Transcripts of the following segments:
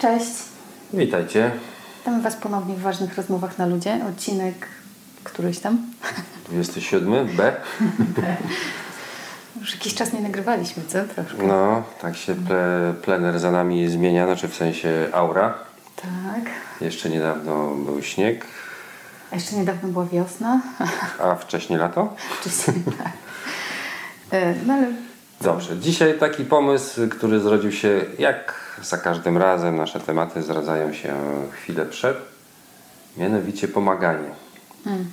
Cześć. Witajcie. Witamy Was ponownie w ważnych rozmowach na ludzie. Odcinek któryś tam. 27 B. Już jakiś czas nie nagrywaliśmy, co? Troszkę. No, tak się ple, plener za nami zmienia, znaczy w sensie aura. Tak. Jeszcze niedawno był śnieg, A jeszcze niedawno była wiosna. a wcześniej lato. Wcześniej tak. E, No ale Dobrze, dzisiaj taki pomysł, który zrodził się jak za każdym razem. Nasze tematy zdradzają się chwilę przed. Mianowicie pomaganie. mm,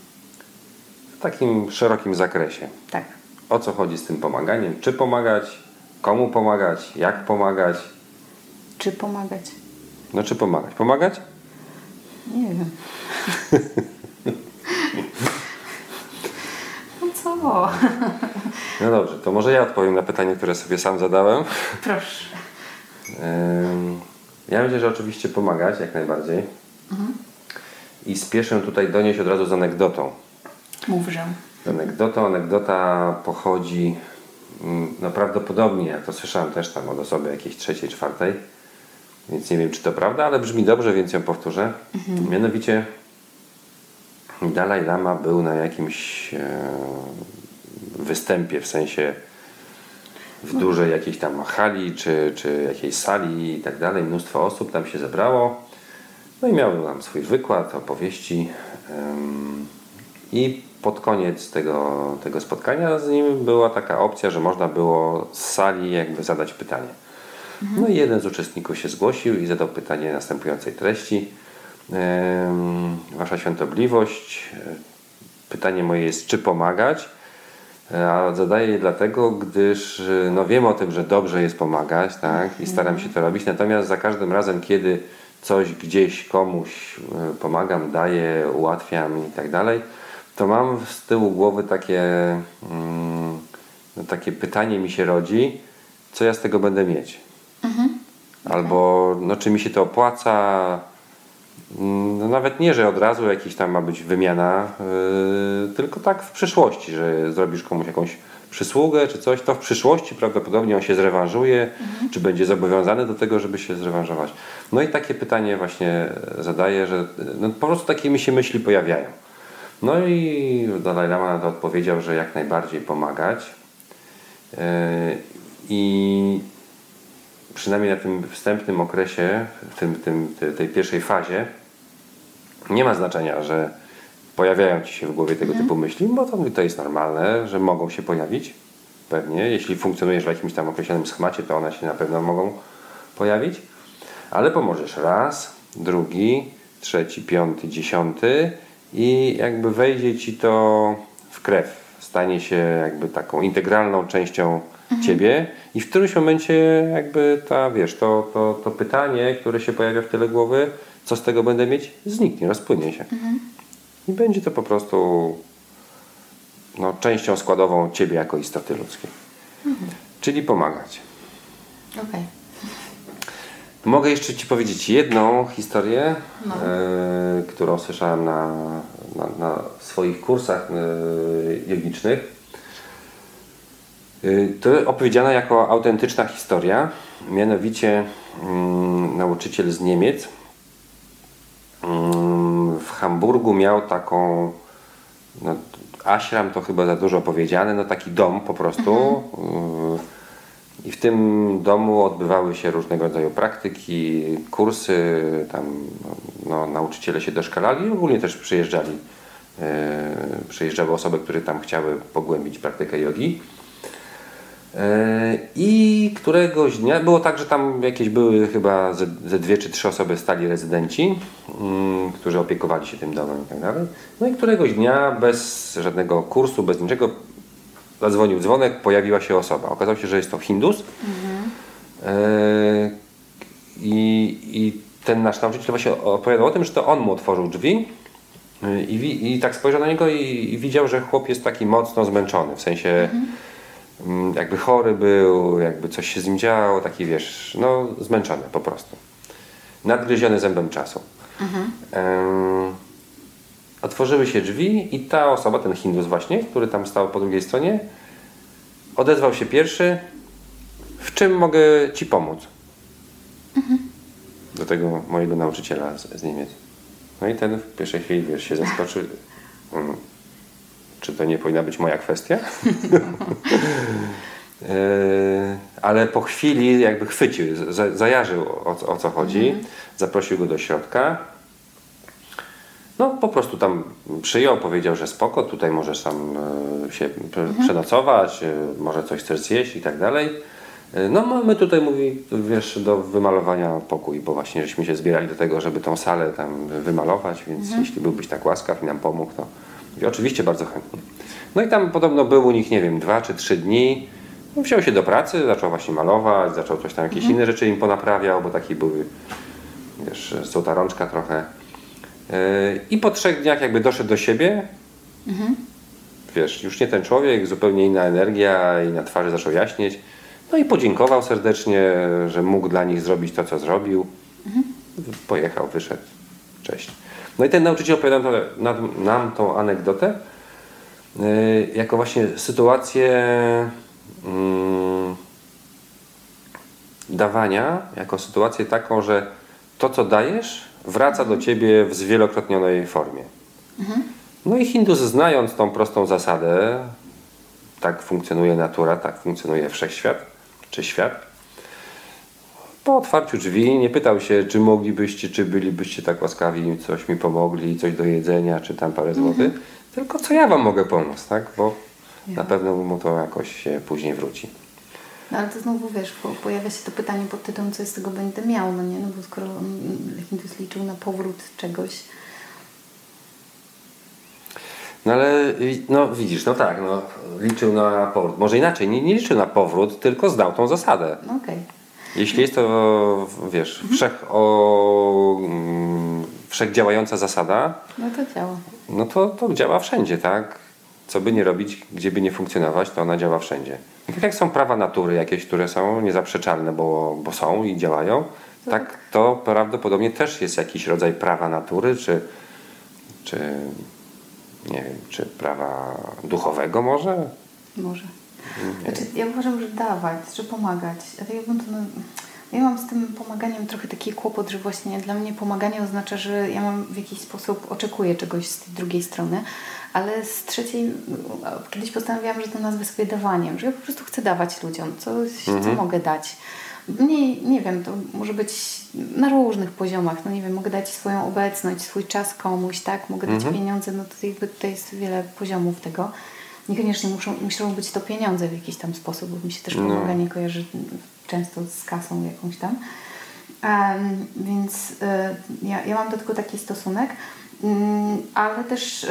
W takim szerokim zakresie. tak. O co chodzi z tym pomaganiem? Czy pomagać? Komu pomagać? Jak pomagać? Czy pomagać? No czy pomagać? Pomagać? Nie wiem. No co? No dobrze, to może ja odpowiem na pytanie, które sobie sam zadałem. Proszę. Ja myślę, że oczywiście pomagać jak najbardziej. I spieszę tutaj donieść od razu z anegdotą. Mów, że. Z anegdotą, anegdota pochodzi mm, no prawdopodobnie, jak to słyszałem też tam od osoby jakiejś trzeciej, czwartej, więc nie wiem czy to prawda, ale brzmi dobrze, więc ją powtórzę. Mianowicie Dalaj Lama był na jakimś e, występie, w sensie w dużej jakiejś tam hali, czy, czy jakiejś sali i tak dalej. Mnóstwo osób tam się zebrało. No i miał tam swój wykład, opowieści. I pod koniec tego, tego spotkania z nim była taka opcja, że można było z sali jakby zadać pytanie. No i jeden z uczestników się zgłosił i zadał pytanie następującej treści. Wasza świątobliwość, e, pytanie moje jest, czy pomagać? A zadaję je dlatego, gdyż y, no wiem o tym, że dobrze jest pomagać, tak? I staram się to robić. Natomiast za każdym razem, kiedy coś gdzieś komuś y, pomagam, daję, ułatwiam i tak dalej, to mam z tyłu głowy takie, mm, no, takie pytanie mi się rodzi, co ja z tego będę mieć? Albo no, czy mi się to opłaca? Mm, No nawet nie, że od razu jakiś tam ma być wymiana, yy, tylko tak w przyszłości, że zrobisz komuś jakąś przysługę czy coś, to w przyszłości prawdopodobnie on się zrewanżuje, czy będzie zobowiązany do tego, żeby się zrewanżować. No i takie pytanie właśnie zadaję, że no po prostu takie mi się myśli pojawiają. No i Dalai Lama na to odpowiedział, że jak najbardziej pomagać. Yy, I przynajmniej na tym wstępnym okresie, w tym, tym, tej pierwszej fazie, nie ma znaczenia, że pojawiają ci się w głowie tego typu myśli, bo to, to jest normalne, że mogą się pojawić. Pewnie, jeśli funkcjonujesz w jakimś tam określonym schemacie, to one się na pewno mogą pojawić. Ale pomożesz raz, drugi, trzeci, piąty, dziesiąty i jakby wejdzie ci to w krew. Stanie się jakby taką integralną częścią ciebie i w którymś momencie jakby ta, wiesz, to, to, to pytanie, które się pojawia w tyle głowy, co z tego będę mieć, zniknie, rozpłynie się. I będzie to po prostu no, częścią składową ciebie jako istoty ludzkiej. Czyli pomagać. Okej. Mogę jeszcze Ci powiedzieć jedną historię, No. e, którą słyszałem na, na, na swoich kursach e, jogicznych. E, to opowiedziana jako autentyczna historia. Mianowicie mm, nauczyciel z Niemiec w Hamburgu miał taką no, ashram to chyba za dużo powiedziane, no taki dom po prostu. Y, I w tym domu odbywały się różnego rodzaju praktyki, kursy, tam no, nauczyciele się doszkalali ogólnie też przyjeżdżali. e, Przyjeżdżały osoby, które tam chciały pogłębić praktykę jogi. E, I któregoś dnia, było tak, że tam jakieś były chyba ze, ze dwie czy trzy osoby stali rezydenci, mm, którzy opiekowali się tym domem i tak dalej. No i któregoś dnia bez żadnego kursu, bez niczego zadzwonił dzwonek, pojawiła się osoba. Okazało się, że jest to Hindus. E, I, I ten nasz nauczyciel właśnie opowiadał o tym, że to on mu otworzył drzwi y, i, i tak spojrzał na niego i, i widział, że chłop jest taki mocno zmęczony, w sensie mm, jakby chory był, jakby coś się z nim działo, taki wiesz, no zmęczony po prostu. Nadgryziony zębem czasu. Em, otworzyły się drzwi i ta osoba, ten Hindus właśnie, który tam stał po drugiej stronie, odezwał się pierwszy. W czym mogę Ci pomóc? do tego mojego nauczyciela z, z Niemiec. No i ten w pierwszej chwili, wiesz, się zaskoczył. Mm, czy to nie powinna być moja kwestia? E, ale po chwili jakby chwycił, za- zajarzył o, o co chodzi, zaprosił go do środka. No po prostu tam przyjął, powiedział, że spoko, tutaj możesz tam e, się pre- przenocować, e, może coś chcesz zjeść i tak dalej. No mamy tutaj, mówi, wiesz, do wymalowania pokój, bo właśnie żeśmy się zbierali do tego, żeby tą salę tam wymalować, więc jeśli byłbyś tak łaskaw i nam pomógł, to mówi, oczywiście bardzo chętnie. No i tam podobno był u nich, nie wiem, dwa czy trzy dni. Wziął się do pracy, zaczął właśnie malować, zaczął coś tam, jakieś inne rzeczy im ponaprawiał, bo taki były, wiesz, złota rączka trochę. Yy, I po trzech dniach jakby doszedł do siebie. Wiesz, już nie ten człowiek, zupełnie inna energia i na twarzy zaczął jaśnieć. No i podziękował serdecznie, że mógł dla nich zrobić to, co zrobił. Pojechał, wyszedł. Cześć. No i ten nauczyciel opowiadał nam, nam tą anegdotę yy, jako właśnie sytuację mm, dawania, jako sytuację taką, że to, co dajesz, wraca do ciebie w zwielokrotnionej formie. No i Hindus, znając tą prostą zasadę, tak funkcjonuje natura, tak funkcjonuje wszechświat, czy świat, po otwarciu drzwi nie pytał się, czy moglibyście, czy bylibyście tak łaskawi, coś mi pomogli, coś do jedzenia, czy tam parę złotych, tylko co ja wam mogę pomóc, tak? Bo na pewno mu to jakoś się później wróci. No ale to znowu wiesz, po, pojawia się to pytanie pod tytułem, co z tego będę miał, no nie? No bo skoro Hindus liczył na powrót czegoś, No ale wi- no widzisz, no tak, no, liczył na powrót. Może inaczej, nie, nie liczył na powrót, tylko znał tą zasadę. no okej. Jeśli jest to, wiesz, wszech, o, mm, wszechdziałająca zasada, No to działa. no to, to działa wszędzie, tak? Co by nie robić, gdzie by nie funkcjonować, to ona działa wszędzie. Tak jak są prawa natury jakieś, które są niezaprzeczalne, bo, bo są i działają, tak to prawdopodobnie też jest jakiś rodzaj prawa natury, czy, czy nie wiem, czy prawa duchowego może? Może. Znaczy, ja uważam, że dawać, że pomagać. A tak jakbym to, no, ja mam z tym pomaganiem trochę taki kłopot, że właśnie dla mnie pomaganie oznacza, że ja mam w jakiś sposób oczekuję czegoś z tej drugiej strony, ale z trzeciej kiedyś postanowiłam, że to nazwę sobie dawaniem, że ja po prostu chcę dawać ludziom coś, co mogę dać. Nie, nie wiem, to może być na różnych poziomach. No nie wiem, mogę dać swoją obecność, swój czas komuś, tak? Mogę dać pieniądze, no to jakby tutaj jest wiele poziomów tego. Niekoniecznie muszą, muszą być to pieniądze w jakiś tam sposób, bo mi się też No. pomaganie kojarzy często z kasą jakąś tam. Em, więc y, ja, ja mam do tego taki stosunek, Mm, ale też y,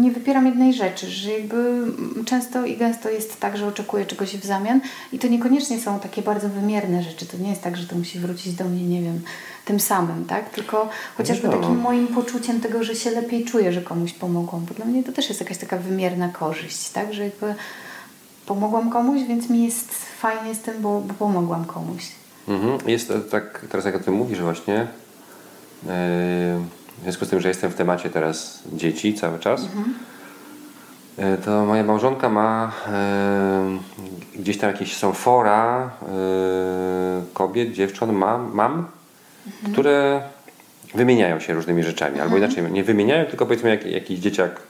nie wypieram jednej rzeczy, że jakby często i gęsto jest tak, że oczekuję czegoś w zamian i to niekoniecznie są takie bardzo wymierne rzeczy. To nie jest tak, że to musi wrócić do mnie, nie wiem, tym samym, tak? Tylko chociażby No. takim moim poczuciem tego, że się lepiej czuję, że komuś pomogłam, bo dla mnie to też jest jakaś taka wymierna korzyść, tak? Że jakby pomogłam komuś, więc mi jest fajnie z tym, bo, bo pomogłam komuś. Mhm. Jest to tak, teraz jak o tym mówisz właśnie, yy, w związku z tym, że jestem w temacie teraz dzieci cały czas, yy, to moja małżonka ma yy, gdzieś tam jakieś są fora kobiet, dziewcząt, mam, mam które wymieniają się różnymi rzeczami, albo inaczej nie wymieniają, tylko powiedzmy jak, jakiś dzieciak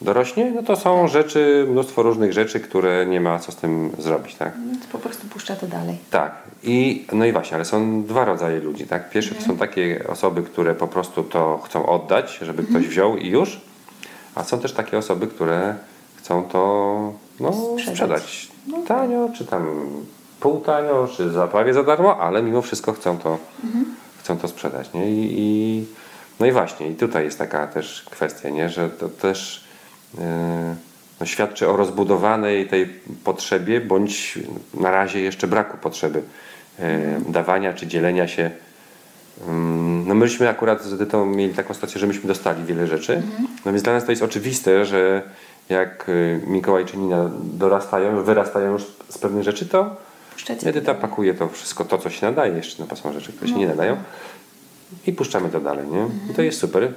dorośnie, no to są rzeczy, mnóstwo różnych rzeczy, które nie ma co z tym zrobić, tak? Więc po prostu puszczę to dalej. Tak. I, no i właśnie, ale są dwa rodzaje ludzi. Tak? Pierwsze to są takie osoby, które po prostu to chcą oddać, żeby ktoś wziął i już. A są też takie osoby, które chcą to no, Sprzedać. sprzedać. Tanio, czy tam pół tanio, czy za prawie za darmo, ale mimo wszystko chcą to, chcą to sprzedać. Nie? I, i, no i właśnie, i tutaj jest taka też kwestia, nie? że to też yy, no, świadczy o rozbudowanej tej potrzebie, bądź na razie jeszcze braku potrzeby yy, dawania czy dzielenia się. Ym, No myśmy akurat z Edytą mieli taką sytuację, że myśmy dostali wiele rzeczy. No więc dla nas to jest oczywiste, że jak y, Mikołajczyni dorastają, wyrastają już z pewnych rzeczy, to Puszczacie Edyta pakuje to wszystko, to co się nadaje, jeszcze no, są rzeczy, które się nie nadają i puszczamy to dalej, nie? I to jest super.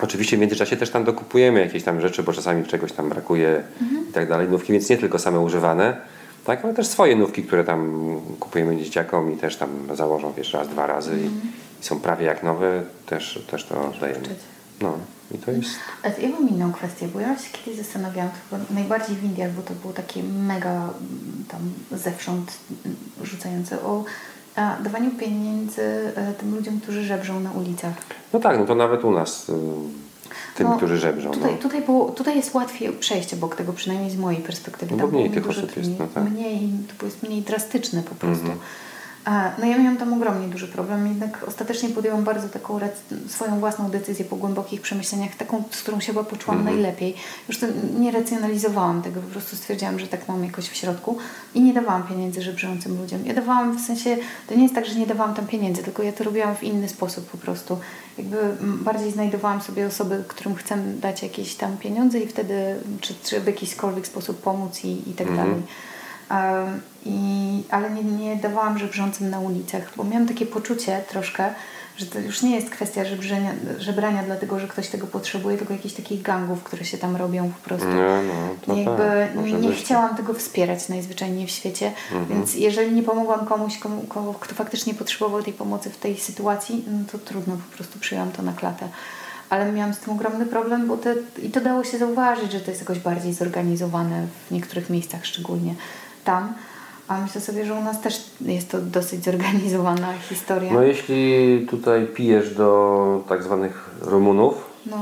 Oczywiście w międzyczasie też tam dokupujemy jakieś tam rzeczy, bo czasami czegoś tam brakuje i tak dalej. Nówki, więc nie tylko same używane, tak, ale też swoje nówki, które tam kupujemy dzieciakom i też tam założą wiesz, raz, dwa razy i są prawie jak nowe, też, też to dajemy. No i to jest... A ja mam inną kwestię, bo ja się kiedyś zastanawiałam, chyba najbardziej w Indiach, bo to było takie mega mm, tam zewsząd mm, rzucające o a, dawaniu pieniędzy e, tym ludziom, którzy żebrzą na ulicach. No tak, no to nawet u nas, y, tym, No, którzy żebrzą. Tutaj, no. tutaj, było, tutaj jest łatwiej przejść obok tego, przynajmniej z mojej perspektywy. No bo mniej było tych osób jest, mniej, no tak. mniej, to jest mniej drastyczne po prostu. Mhm. A, No ja miałam tam ogromnie duży problem, jednak ostatecznie podjęłam bardzo taką swoją własną decyzję po głębokich przemyśleniach, taką, z którą się chyba poczułam Mhm. najlepiej. Już to nie racjonalizowałam tego, po prostu stwierdziłam, że tak mam jakoś w środku i nie dawałam pieniędzy żebrzącym ludziom. Ja dawałam w sensie, to nie jest tak, że nie dawałam tam pieniędzy, tylko ja to robiłam w inny sposób po prostu. Jakby mm, bardziej znajdowałam sobie osoby, którym chcę dać jakieś tam pieniądze i wtedy, czy, czy w jakiśkolwiek sposób pomóc i, i tak Mhm. dalej. Um, i, ale nie, nie dawałam żebrzącym na ulicach, bo miałam takie poczucie troszkę, że to już nie jest kwestia żebrzenia, żebrania dlatego, że ktoś tego potrzebuje, tylko jakichś takich gangów, które się tam robią po prostu. No, no, I jakby tak, nie być. chciałam tego wspierać najzwyczajniej w świecie, Mhm. więc jeżeli nie pomogłam komuś, komu, komu, kto faktycznie potrzebował tej pomocy w tej sytuacji, no to trudno, po prostu przyjęłam to na klatę. Ale miałam z tym ogromny problem, bo te, i to dało się zauważyć, że to jest jakoś bardziej zorganizowane w niektórych miejscach, szczególnie tam. A myślę sobie, że u nas też jest to dosyć zorganizowana historia. No jeśli tutaj pijesz do tak zwanych Rumunów, No,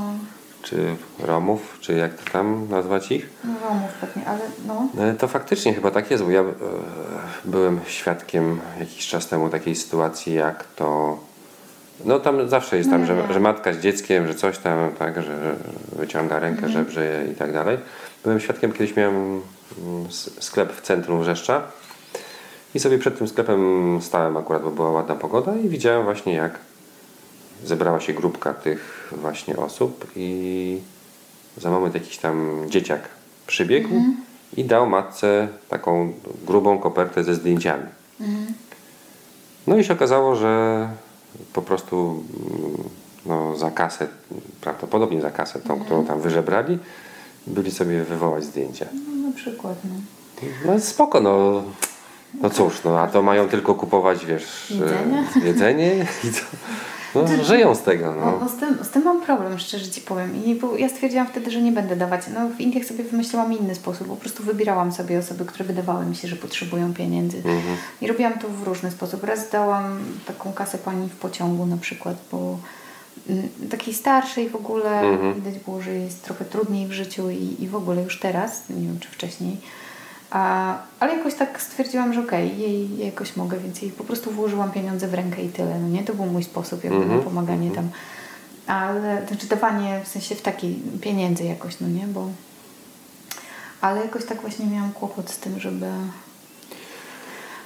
czy Romów, czy jak to tam nazwać ich, no Romów pewnie, ale no. e, to faktycznie chyba tak jest, bo ja e, byłem świadkiem jakiś czas temu takiej sytuacji, jak to. No tam zawsze jest No tam, nie, że, nie. że matka z dzieckiem, że coś tam, tak, że wyciąga rękę, Mhm. żebrze i tak dalej. Byłem świadkiem, kiedyś miałem mm, sklep w centrum Wrzeszcza i sobie przed tym sklepem stałem akurat, bo była ładna pogoda i widziałem właśnie jak zebrała się grupka tych właśnie osób i za moment jakiś tam dzieciak przybiegł i dał matce taką grubą kopertę ze zdjęciami. No i się okazało, że po prostu mm, no, za kasę, prawdopodobnie za kasę tą, którą tam wyżebrali, byli sobie wywołać zdjęcia. no na przykład, no. No spoko, no. No cóż, no a to mają tylko kupować, wiesz, Jedzenie? e, jedzenie i to, no, żyją z tego, No, no. no z, tym, z tym mam problem, szczerze Ci powiem. I ja stwierdziłam wtedy, że nie będę dawać. No w Indiach sobie wymyśliłam inny sposób. Po prostu wybierałam sobie osoby, które wydawały mi się, że potrzebują pieniędzy. Mhm. I robiłam to w różny sposób. Raz dałam taką kasę pani w pociągu na przykład, bo mm, takiej starszej w ogóle Mhm. widać było, że jest trochę trudniej w życiu i, i w ogóle już teraz, nie wiem czy wcześniej. A, ale jakoś tak stwierdziłam, że okej, jej jej jakoś mogę, więc jej po prostu włożyłam pieniądze w rękę i tyle. No nie, to był mój sposób jakby Mhm, na pomaganie tam. Ale, to znaczy dawanie w sensie w takiej pieniędzy jakoś, no nie, bo... Ale jakoś tak właśnie miałam kłopot z tym, żeby...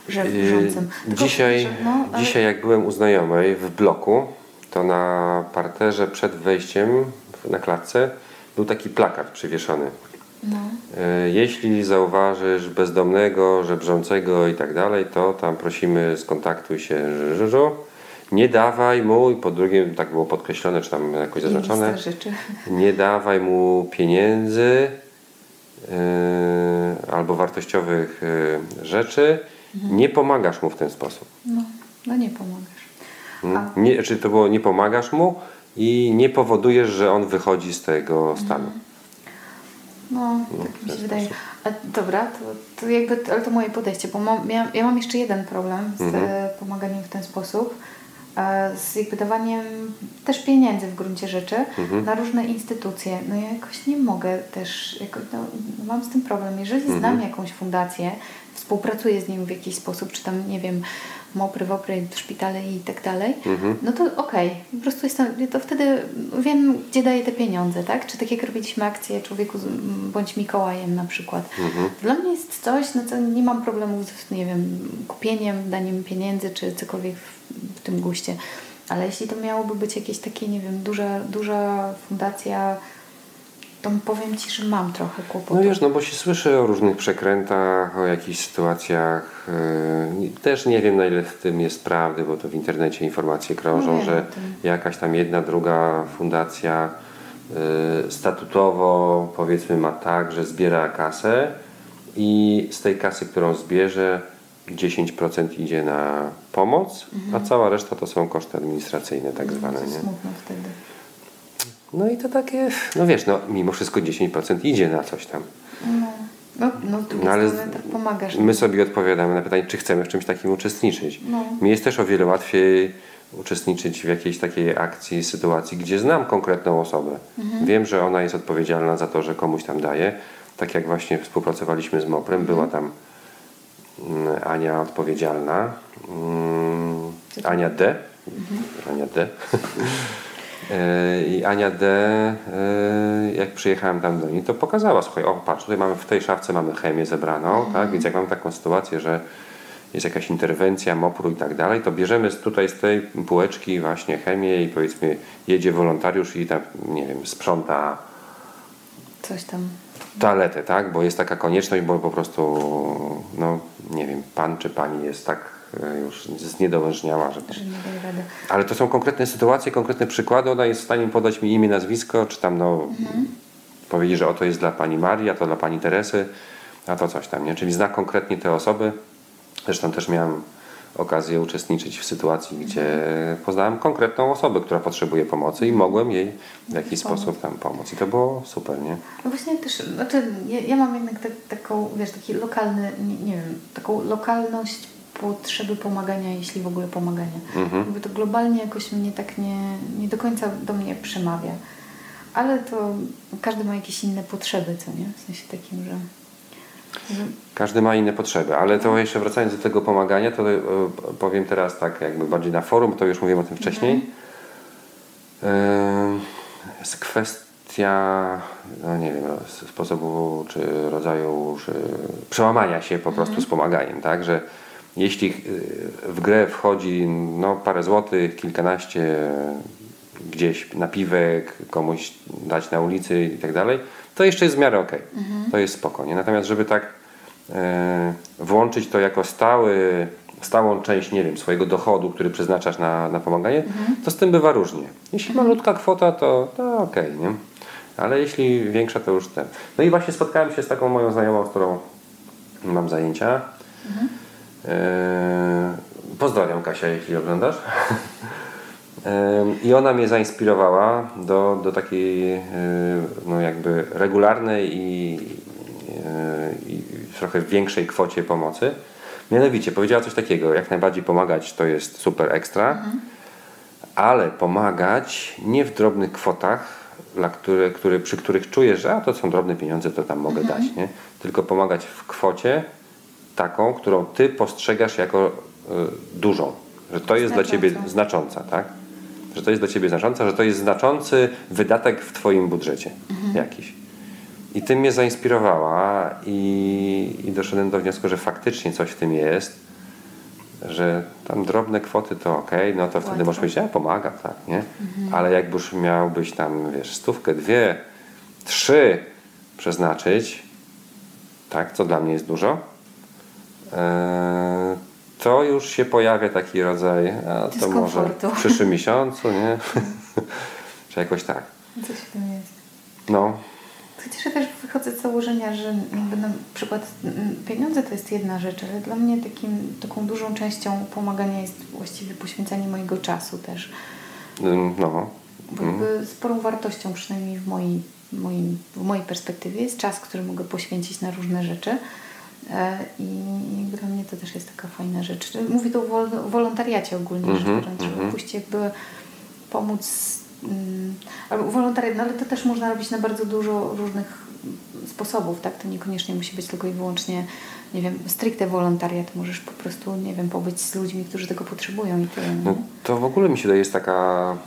Żeby Yy. Tylko, Dzisiaj, że- no, ale- dzisiaj jak byłem u znajomej w bloku, to na parterze przed wejściem na klatce był taki plakat przywieszony. No. E, Jeśli zauważysz bezdomnego, żebrzącego i tak dalej, to tam prosimy skontaktuj się z Żyżu. Nie dawaj mu, i po drugie tak było podkreślone, czy tam jakoś zaznaczone, nie dawaj mu pieniędzy e, albo wartościowych e, rzeczy, nie pomagasz mu w ten sposób. No, no nie pomagasz. Mm. Nie, czy to było nie pomagasz mu i nie powodujesz, że on wychodzi z tego stanu. No, No, tak mi się wydaje. A, dobra, to, to jakby, ale to moje podejście, bo mam, miałam, ja mam jeszcze jeden problem z Mhm. pomaganiem w ten sposób. Z jakby dawaniem też pieniędzy w gruncie rzeczy Mhm. na różne instytucje. No ja jakoś nie mogę też, jako, no, mam z tym problem. Jeżeli Mhm. znam jakąś fundację, współpracuję z nim w jakiś sposób, czy tam, nie wiem, mopry, wopry, szpitale i tak dalej, Mhm. no to okej, po prostu jestem, to wtedy wiem, gdzie daję te pieniądze, tak? Czy tak jak robiliśmy akcję Człowieku bądź Mikołajem na przykład. Mhm. Dla mnie jest coś, no co nie mam problemu z, nie wiem, kupieniem, daniem pieniędzy, czy cokolwiek w, w tym guście. Ale jeśli to miałoby być jakieś takie, nie wiem, duża, duża fundacja, to powiem Ci, że mam trochę kłopotu. No wiesz, no bo się słyszy o różnych przekrętach, o jakichś sytuacjach. yy, Też nie wiem na ile w tym jest prawdy, bo to w internecie informacje krążą, No że jakaś tam jedna, druga fundacja yy, statutowo powiedzmy ma tak, że zbiera kasę i z tej kasy, którą zbierze 10% idzie na pomoc, a cała reszta to są koszty administracyjne tak zwane. To Nie? smutno wtedy. No i to takie, no wiesz, no mimo wszystko 10% idzie na coś tam. No, no, no No, ale tak pomagasz. My sobie odpowiadamy na pytanie, czy chcemy w czymś takim uczestniczyć. No. Mi jest też o wiele łatwiej uczestniczyć w jakiejś takiej akcji, sytuacji, gdzie znam konkretną osobę. Mhm. Wiem, że ona jest odpowiedzialna za to, że komuś tam daje. Tak jak właśnie współpracowaliśmy z Moprem, była Mhm. tam mm, Ania odpowiedzialna, mm, Ania D. Mhm. Ania D. E, I Ania D, e, jak przyjechałem tam do niej, to pokazała, słuchaj, o patrz, tutaj mamy w tej szafce mamy chemię zebraną, Mhm. tak? Więc jak mamy taką sytuację, że jest jakaś interwencja, mopru i tak dalej, to bierzemy tutaj z tej półeczki właśnie chemię i powiedzmy jedzie wolontariusz i tam, nie wiem, sprząta Coś tam. toaletę, tak? Bo jest taka konieczność, bo po prostu, no nie wiem, pan czy pani jest tak już zniedowężniała, że Że nie daje rady. ale to są konkretne sytuacje, konkretne przykłady. Ona jest w stanie podać mi imię, nazwisko, czy tam no, powiedzieć, że oto jest dla pani Marii, a to dla pani Teresy, a to coś tam, nie? Czyli zna konkretnie te osoby. Zresztą też miałem okazję uczestniczyć w sytuacji, gdzie poznałem konkretną osobę, która potrzebuje pomocy i mogłem jej w jakiś Pomóc. sposób tam pomóc. I to było super, nie? No właśnie też, znaczy ja, ja mam jednak tak, taką, wiesz, taki lokalny, nie, nie wiem, taką lokalność potrzeby pomagania, jeśli w ogóle pomagania. Mhm. Jakby to globalnie jakoś mnie tak nie, nie do końca do mnie przemawia. Ale to każdy ma jakieś inne potrzeby, co nie? W sensie takim, że, że Każdy ma inne potrzeby, ale to jeszcze wracając do tego pomagania, to e, powiem teraz tak jakby bardziej na forum, to już mówiłem o tym wcześniej. E, Jest kwestia, no nie wiem, sposobu czy rodzaju czy przełamania się po prostu z pomaganiem, tak, że jeśli e, w grę wchodzi no, parę złotych, kilkanaście gdzieś napiwek, komuś dać na ulicy i tak dalej, to jeszcze jest w miarę okej. To jest spokojnie. Natomiast żeby tak e, włączyć to jako stały, stałą część, nie wiem, swojego dochodu, który przeznaczasz na, na pomaganie, to z tym bywa różnie. Jeśli malutka kwota, to, to okej, nie? Ale jeśli większa, to już ten. No i właśnie spotkałem się z taką moją znajomą, z którą mam zajęcia. E, pozdrawiam Kasia, jeśli oglądasz. Em, I ona mnie zainspirowała do, do takiej e, no jakby regularnej i, i trochę większej kwocie pomocy. Mianowicie powiedziała coś takiego, jak najbardziej pomagać to jest super ekstra, ale pomagać nie w drobnych kwotach, dla które, które, przy których czujesz, że a to są drobne pieniądze, to tam mogę dać, nie? tylko pomagać w kwocie taką, którą ty postrzegasz jako y, dużą, że to jest dla ciebie znacząca, tak? Że to jest dla ciebie znacząca, że to jest znaczący wydatek w twoim budżecie jakiś. I tym mnie zainspirowała i, i doszedłem do wniosku, że faktycznie coś w tym jest, że tam drobne kwoty to ok, no to wtedy Łatwo. możesz powiedzieć, ja pomagam, tak, nie? Ale jakbyś miałbyś tam, wiesz, stówkę, dwie, trzy przeznaczyć, tak, co dla mnie jest dużo, e, to już się pojawia taki rodzaj, a to może w przyszłym miesiącu, nie? Czy jakoś tak. coś w tym jest. No, Chociaż ja też wychodzę z założenia, że jakby na przykład mm, pieniądze to jest jedna rzecz, ale dla mnie takim, taką dużą częścią pomagania jest właściwie poświęcanie mojego czasu też. ym, no. Bo jakby sporą wartością, przynajmniej w mojej, moim, w mojej perspektywie, jest czas, który mogę poświęcić na różne rzeczy. E, I dla mnie to też jest taka fajna rzecz. Mówię tu o wol- o wolontariacie ogólnie rzecz Mhm, biorąc, żeby mhm. pójść jakby pomóc mm, albo wolontariat, no ale to też można robić na bardzo dużo różnych sposobów, tak? To niekoniecznie musi być tylko i wyłącznie, nie wiem, stricte wolontariat. Możesz po prostu, nie wiem, pobyć z ludźmi, którzy tego potrzebują i tyle. No, to w ogóle mi się wydaje jest taka,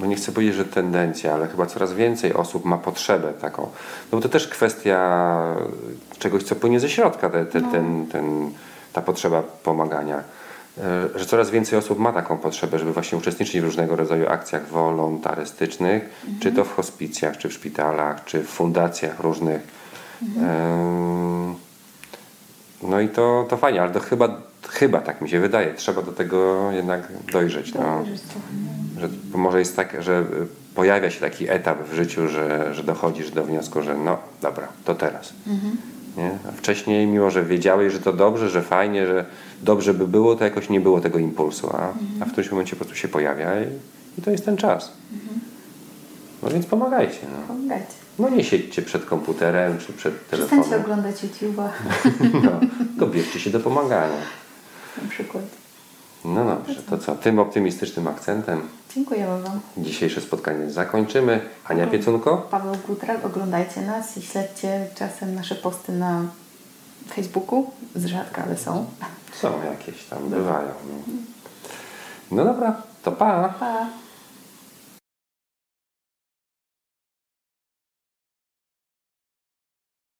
no nie chcę powiedzieć, że tendencja, ale chyba coraz więcej osób ma potrzebę taką. No bo to też kwestia czegoś, co płynie ze środka, te, te, No. ten, ten, ta potrzeba pomagania. E, Że coraz więcej osób ma taką potrzebę, żeby właśnie uczestniczyć w różnego rodzaju akcjach wolontarystycznych, czy to w hospicjach, czy w szpitalach, czy w fundacjach różnych. Em, No i to, to fajnie, ale to chyba, chyba tak mi się wydaje. Trzeba do tego jednak dojrzeć. No. Że może jest tak, że y, pojawia się taki etap w życiu, że, że dochodzisz do wniosku, że no dobra, to teraz. Nie? A wcześniej, mimo że wiedziałeś, że to dobrze, że fajnie, że dobrze by było, to jakoś nie było tego impulsu, a, a w którymś momencie po prostu się pojawia i, i to jest ten czas. No więc pomagajcie. No. Pomagajcie. no nie siedźcie przed komputerem czy przed Przestańcie telefonem. oglądać YouTube'a No, bierzcie się do pomagania. na przykład. No dobrze, to co? Tym optymistycznym akcentem Dziękujemy Wam. dzisiejsze spotkanie zakończymy. Ania Piecunko? Paweł Gutrak, oglądajcie nas i śledźcie czasem nasze posty na Facebooku. Z rzadka, ale są. Są jakieś tam, bywają. No, no dobra, to pa! Pa!